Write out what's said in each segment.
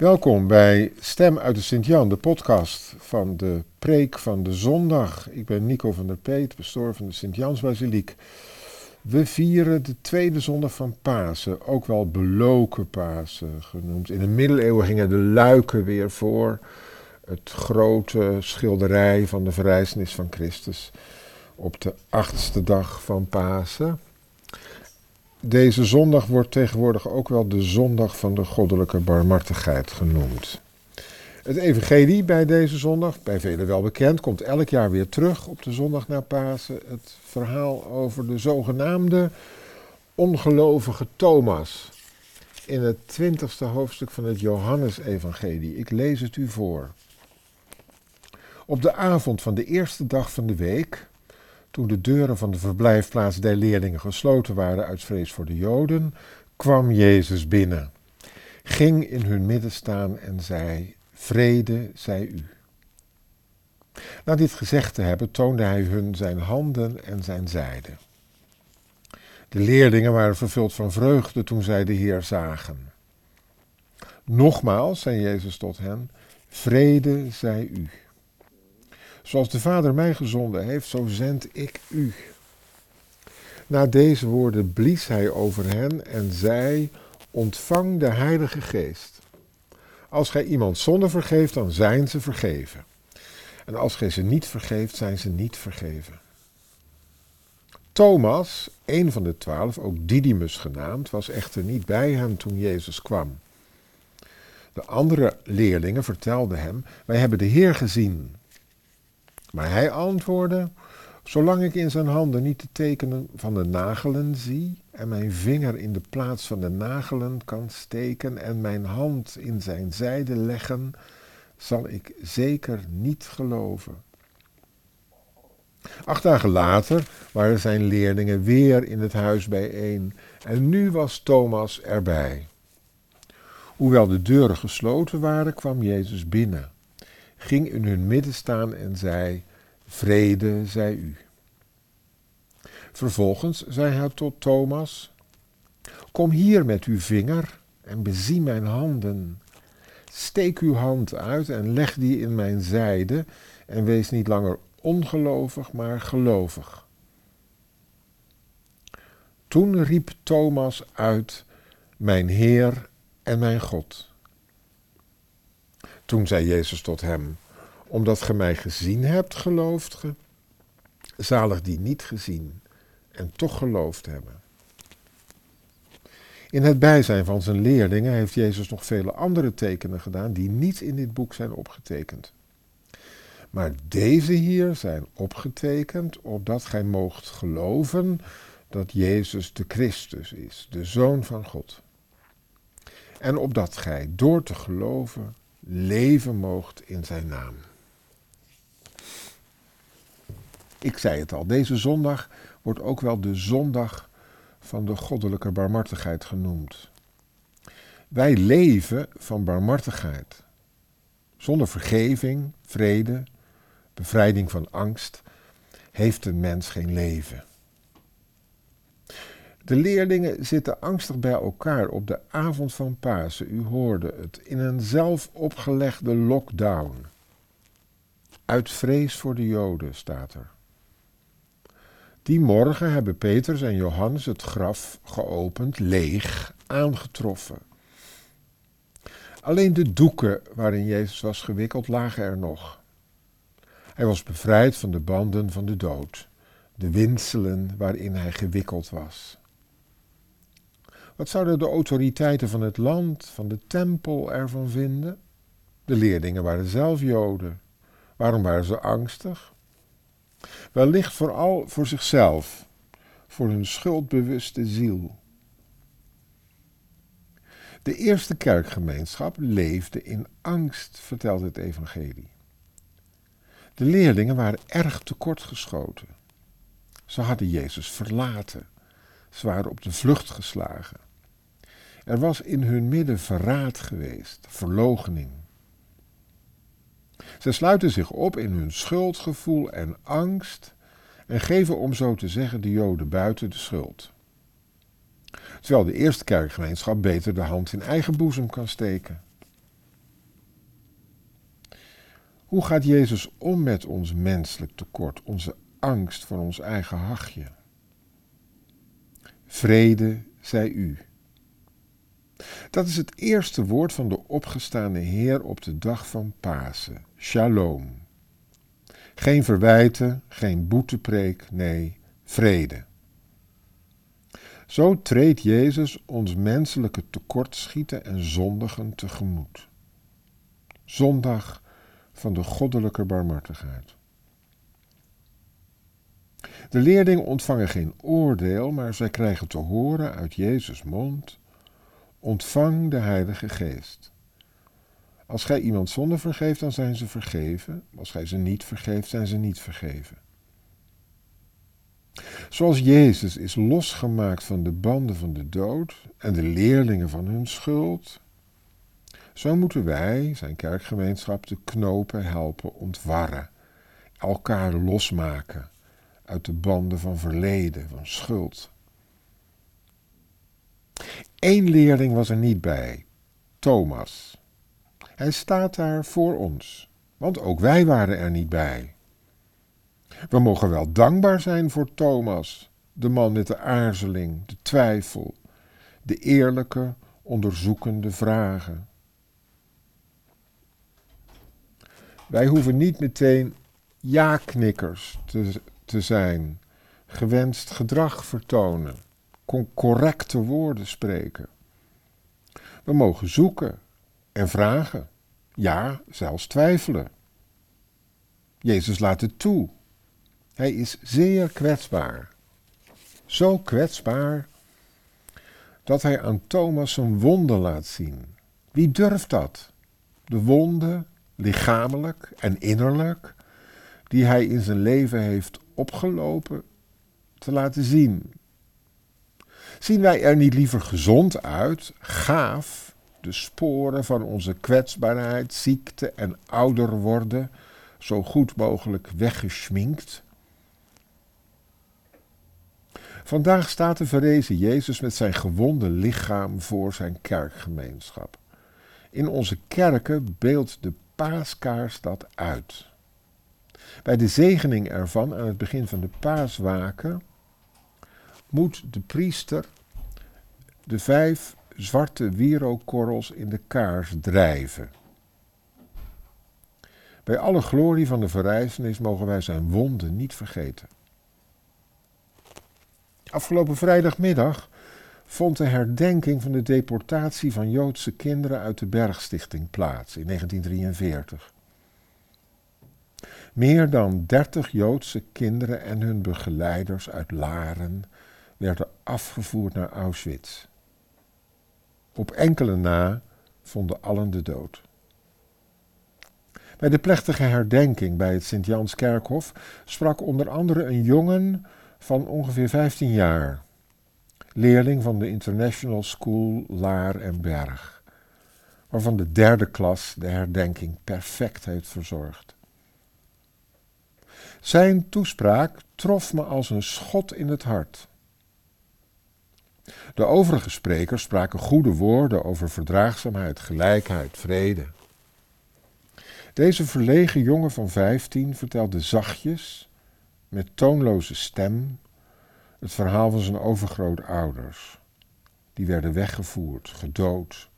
Welkom bij Stem uit de Sint-Jan, de podcast van de preek van de zondag. Ik ben Nico van der Peet, pastoor van de Sint-Jansbasiliek. We vieren de tweede zondag van Pasen, ook wel beloken Pasen genoemd. In de middeleeuwen gingen de luiken weer voor. Het grote schilderij van de verrijzenis van Christus op de achtste dag van Pasen. Deze zondag wordt tegenwoordig ook wel de zondag van de goddelijke barmhartigheid genoemd. Het evangelie bij deze zondag, bij velen wel bekend, komt elk jaar weer terug op de zondag na Pasen. Het verhaal over de zogenaamde ongelovige Thomas. In het twintigste hoofdstuk van het Johannesevangelie. Ik lees het u voor. Op de avond van de eerste dag van de week, toen de deuren van de verblijfplaats der leerlingen gesloten waren uit vrees voor de Joden, kwam Jezus binnen, ging in hun midden staan en zei: Vrede zij u. Na dit gezegd te hebben, toonde hij hun zijn handen en zijn zijde. De leerlingen waren vervuld van vreugde toen zij de Heer zagen. Nogmaals zei Jezus tot hen: Vrede zij u. Zoals de Vader mij gezonden heeft, zo zend ik u. Na deze woorden blies hij over hen en zei: Ontvang de Heilige Geest. Als gij iemand zonde vergeeft, dan zijn ze vergeven. En als gij ze niet vergeeft, zijn ze niet vergeven. Thomas, een van de twaalf, ook Didymus genaamd, was echter niet bij hem toen Jezus kwam. De andere leerlingen vertelden hem: Wij hebben de Heer gezien. Maar hij antwoordde: Zolang ik in zijn handen niet de tekenen van de nagelen zie en mijn vinger in de plaats van de nagelen kan steken en mijn hand in zijn zijde leggen, zal ik zeker niet geloven. Acht dagen later waren zijn leerlingen weer in het huis bijeen en nu was Thomas erbij. Hoewel de deuren gesloten waren, kwam Jezus binnen, ging in hun midden staan en zei: Vrede zij u. Vervolgens zei hij tot Thomas: Kom hier met uw vinger en bezie mijn handen. Steek uw hand uit en leg die in mijn zijde en wees niet langer ongelovig, maar gelovig. Toen riep Thomas uit: Mijn Heer en mijn God. Toen zei Jezus tot hem: Omdat ge mij gezien hebt, gelooft ge? Zalig die niet gezien en toch geloofd hebben. In het bijzijn van zijn leerlingen heeft Jezus nog vele andere tekenen gedaan die niet in dit boek zijn opgetekend. Maar deze hier zijn opgetekend opdat gij moogt geloven dat Jezus de Christus is, de Zoon van God. En opdat gij door te geloven leven moogt in zijn naam. Ik zei het al, deze zondag wordt ook wel de zondag van de goddelijke barmhartigheid genoemd. Wij leven van barmhartigheid. Zonder vergeving, vrede, bevrijding van angst, heeft een mens geen leven. De leerlingen zitten angstig bij elkaar op de avond van Pasen. U hoorde het, in een zelf opgelegde lockdown. Uit vrees voor de Joden staat er. Die morgen hebben Petrus en Johannes het graf geopend, leeg, aangetroffen. Alleen de doeken waarin Jezus was gewikkeld lagen er nog. Hij was bevrijd van de banden van de dood, de winselen waarin hij gewikkeld was. Wat zouden de autoriteiten van het land, van de tempel ervan vinden? De leerlingen waren zelf Joden. Waarom waren ze angstig? Wellicht vooral voor zichzelf, voor hun schuldbewuste ziel. De eerste kerkgemeenschap leefde in angst, vertelt het Evangelie. De leerlingen waren erg tekortgeschoten. Ze hadden Jezus verlaten. Ze waren op de vlucht geslagen. Er was in hun midden verraad geweest, verloochening. Ze sluiten zich op in hun schuldgevoel en angst en geven om zo te zeggen de Joden buiten de schuld. Terwijl de eerste kerkgemeenschap beter de hand in eigen boezem kan steken. Hoe gaat Jezus om met ons menselijk tekort, onze angst voor ons eigen hachje? Vrede zij u. Dat is het eerste woord van de opgestaande Heer op de dag van Pasen. Shalom. Geen verwijten, geen boetepreek, nee, vrede. Zo treedt Jezus ons menselijke tekortschieten en zondigen tegemoet. Zondag van de goddelijke barmhartigheid. De leerlingen ontvangen geen oordeel, maar zij krijgen te horen uit Jezus' mond: Ontvang de Heilige Geest. Als gij iemand zonde vergeeft, dan zijn ze vergeven. Als gij ze niet vergeeft, zijn ze niet vergeven. Zoals Jezus is losgemaakt van de banden van de dood en de leerlingen van hun schuld, zo moeten wij, zijn kerkgemeenschap, de knopen helpen ontwarren, elkaar losmaken uit de banden van verleden, van schuld. Eén leerling was er niet bij, Thomas. Hij staat daar voor ons, want ook wij waren er niet bij. We mogen wel dankbaar zijn voor Thomas, de man met de aarzeling, de twijfel, de eerlijke, onderzoekende vragen. Wij hoeven niet meteen ja-knikkers te, te zijn, gewenst gedrag vertonen, correcte woorden spreken. We mogen zoeken en vragen, ja, zelfs twijfelen. Jezus laat het toe. Hij is zeer kwetsbaar. Zo kwetsbaar dat hij aan Thomas een wonde laat zien. Wie durft dat? De wonde, lichamelijk en innerlijk, die hij in zijn leven heeft opgelopen, te laten zien. Zien wij er niet liever gezond uit, gaaf, de sporen van onze kwetsbaarheid, ziekte en ouder worden zo goed mogelijk weggeschminkt? Vandaag staat de verrezen Jezus met zijn gewonde lichaam voor zijn kerkgemeenschap. In onze kerken beeldt de paaskaars dat uit. Bij de zegening ervan aan het begin van de paaswaken moet de priester de vijf zwarte wierookkorrels in de kaars drijven. Bij alle glorie van de verrijzenis mogen wij zijn wonden niet vergeten. Afgelopen vrijdagmiddag vond de herdenking van de deportatie van Joodse kinderen uit de Bergstichting plaats in 1943. Meer dan dertig Joodse kinderen en hun begeleiders uit Laren werden afgevoerd naar Auschwitz. Op enkele na vonden allen de dood. Bij de plechtige herdenking bij het Sint-Janskerkhof sprak onder andere een jongen van ongeveer 15 jaar, leerling van de International School Laar en Berg, waarvan de derde klas de herdenking perfect heeft verzorgd. Zijn toespraak trof me als een schot in het hart. De overige sprekers spraken goede woorden over verdraagzaamheid, gelijkheid, vrede. Deze verlegen jongen van vijftien vertelde zachtjes, met toonloze stem, het verhaal van zijn overgrootouders. Die werden weggevoerd, gedood.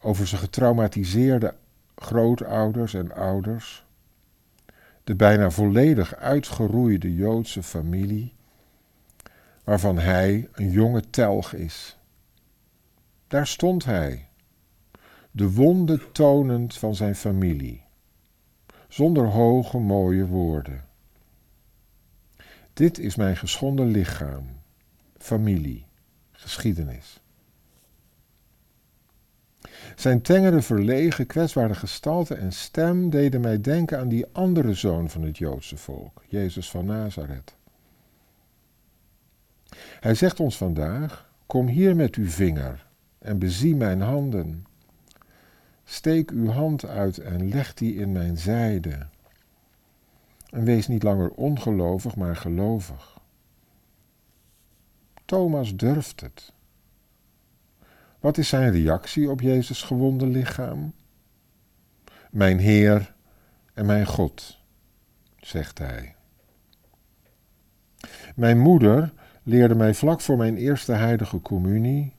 Over zijn getraumatiseerde grootouders en ouders. De bijna volledig uitgeroeide Joodse familie waarvan hij een jonge telg is. Daar stond hij, de wonde tonend van zijn familie, zonder hoge mooie woorden. Dit is mijn geschonden lichaam, familie, geschiedenis. Zijn tengere, verlegen, kwetsbare gestalte en stem deden mij denken aan die andere zoon van het Joodse volk, Jezus van Nazareth. Hij zegt ons vandaag: Kom hier met uw vinger en bezie mijn handen. Steek uw hand uit en leg die in mijn zijde. En wees niet langer ongelovig, maar gelovig. Thomas durft het. Wat is zijn reactie op Jezus' gewonde lichaam? Mijn Heer en mijn God, zegt hij. Mijn moeder leerde mij vlak voor mijn eerste heilige communie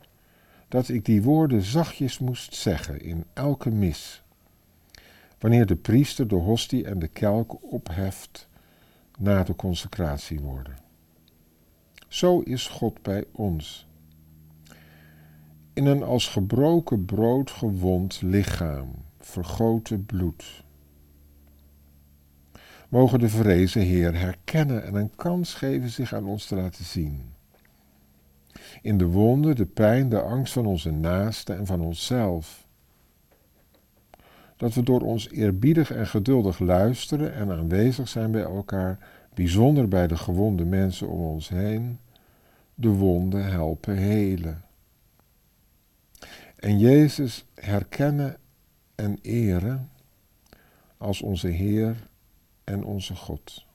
dat ik die woorden zachtjes moest zeggen in elke mis, wanneer de priester de hostie en de kelk opheft na de consecratiewoorden. Zo is God bij ons. In een als gebroken brood gewond lichaam, vergoten bloed. Mogen de vrezen Heer herkennen en een kans geven zich aan ons te laten zien. In de wonden, de pijn, de angst van onze naasten en van onszelf. Dat we door ons eerbiedig en geduldig luisteren en aanwezig zijn bij elkaar, bijzonder bij de gewonde mensen om ons heen, de wonden helpen helen. En Jezus herkennen en eren als onze Heer en onze God.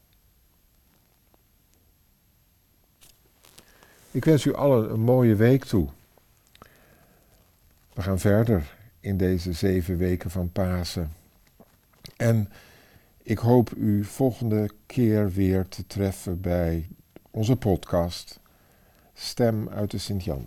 Ik wens u allen een mooie week toe. We gaan verder in deze zeven weken van Pasen. En ik hoop u volgende keer weer te treffen bij onze podcast Stem uit de Sint-Jan.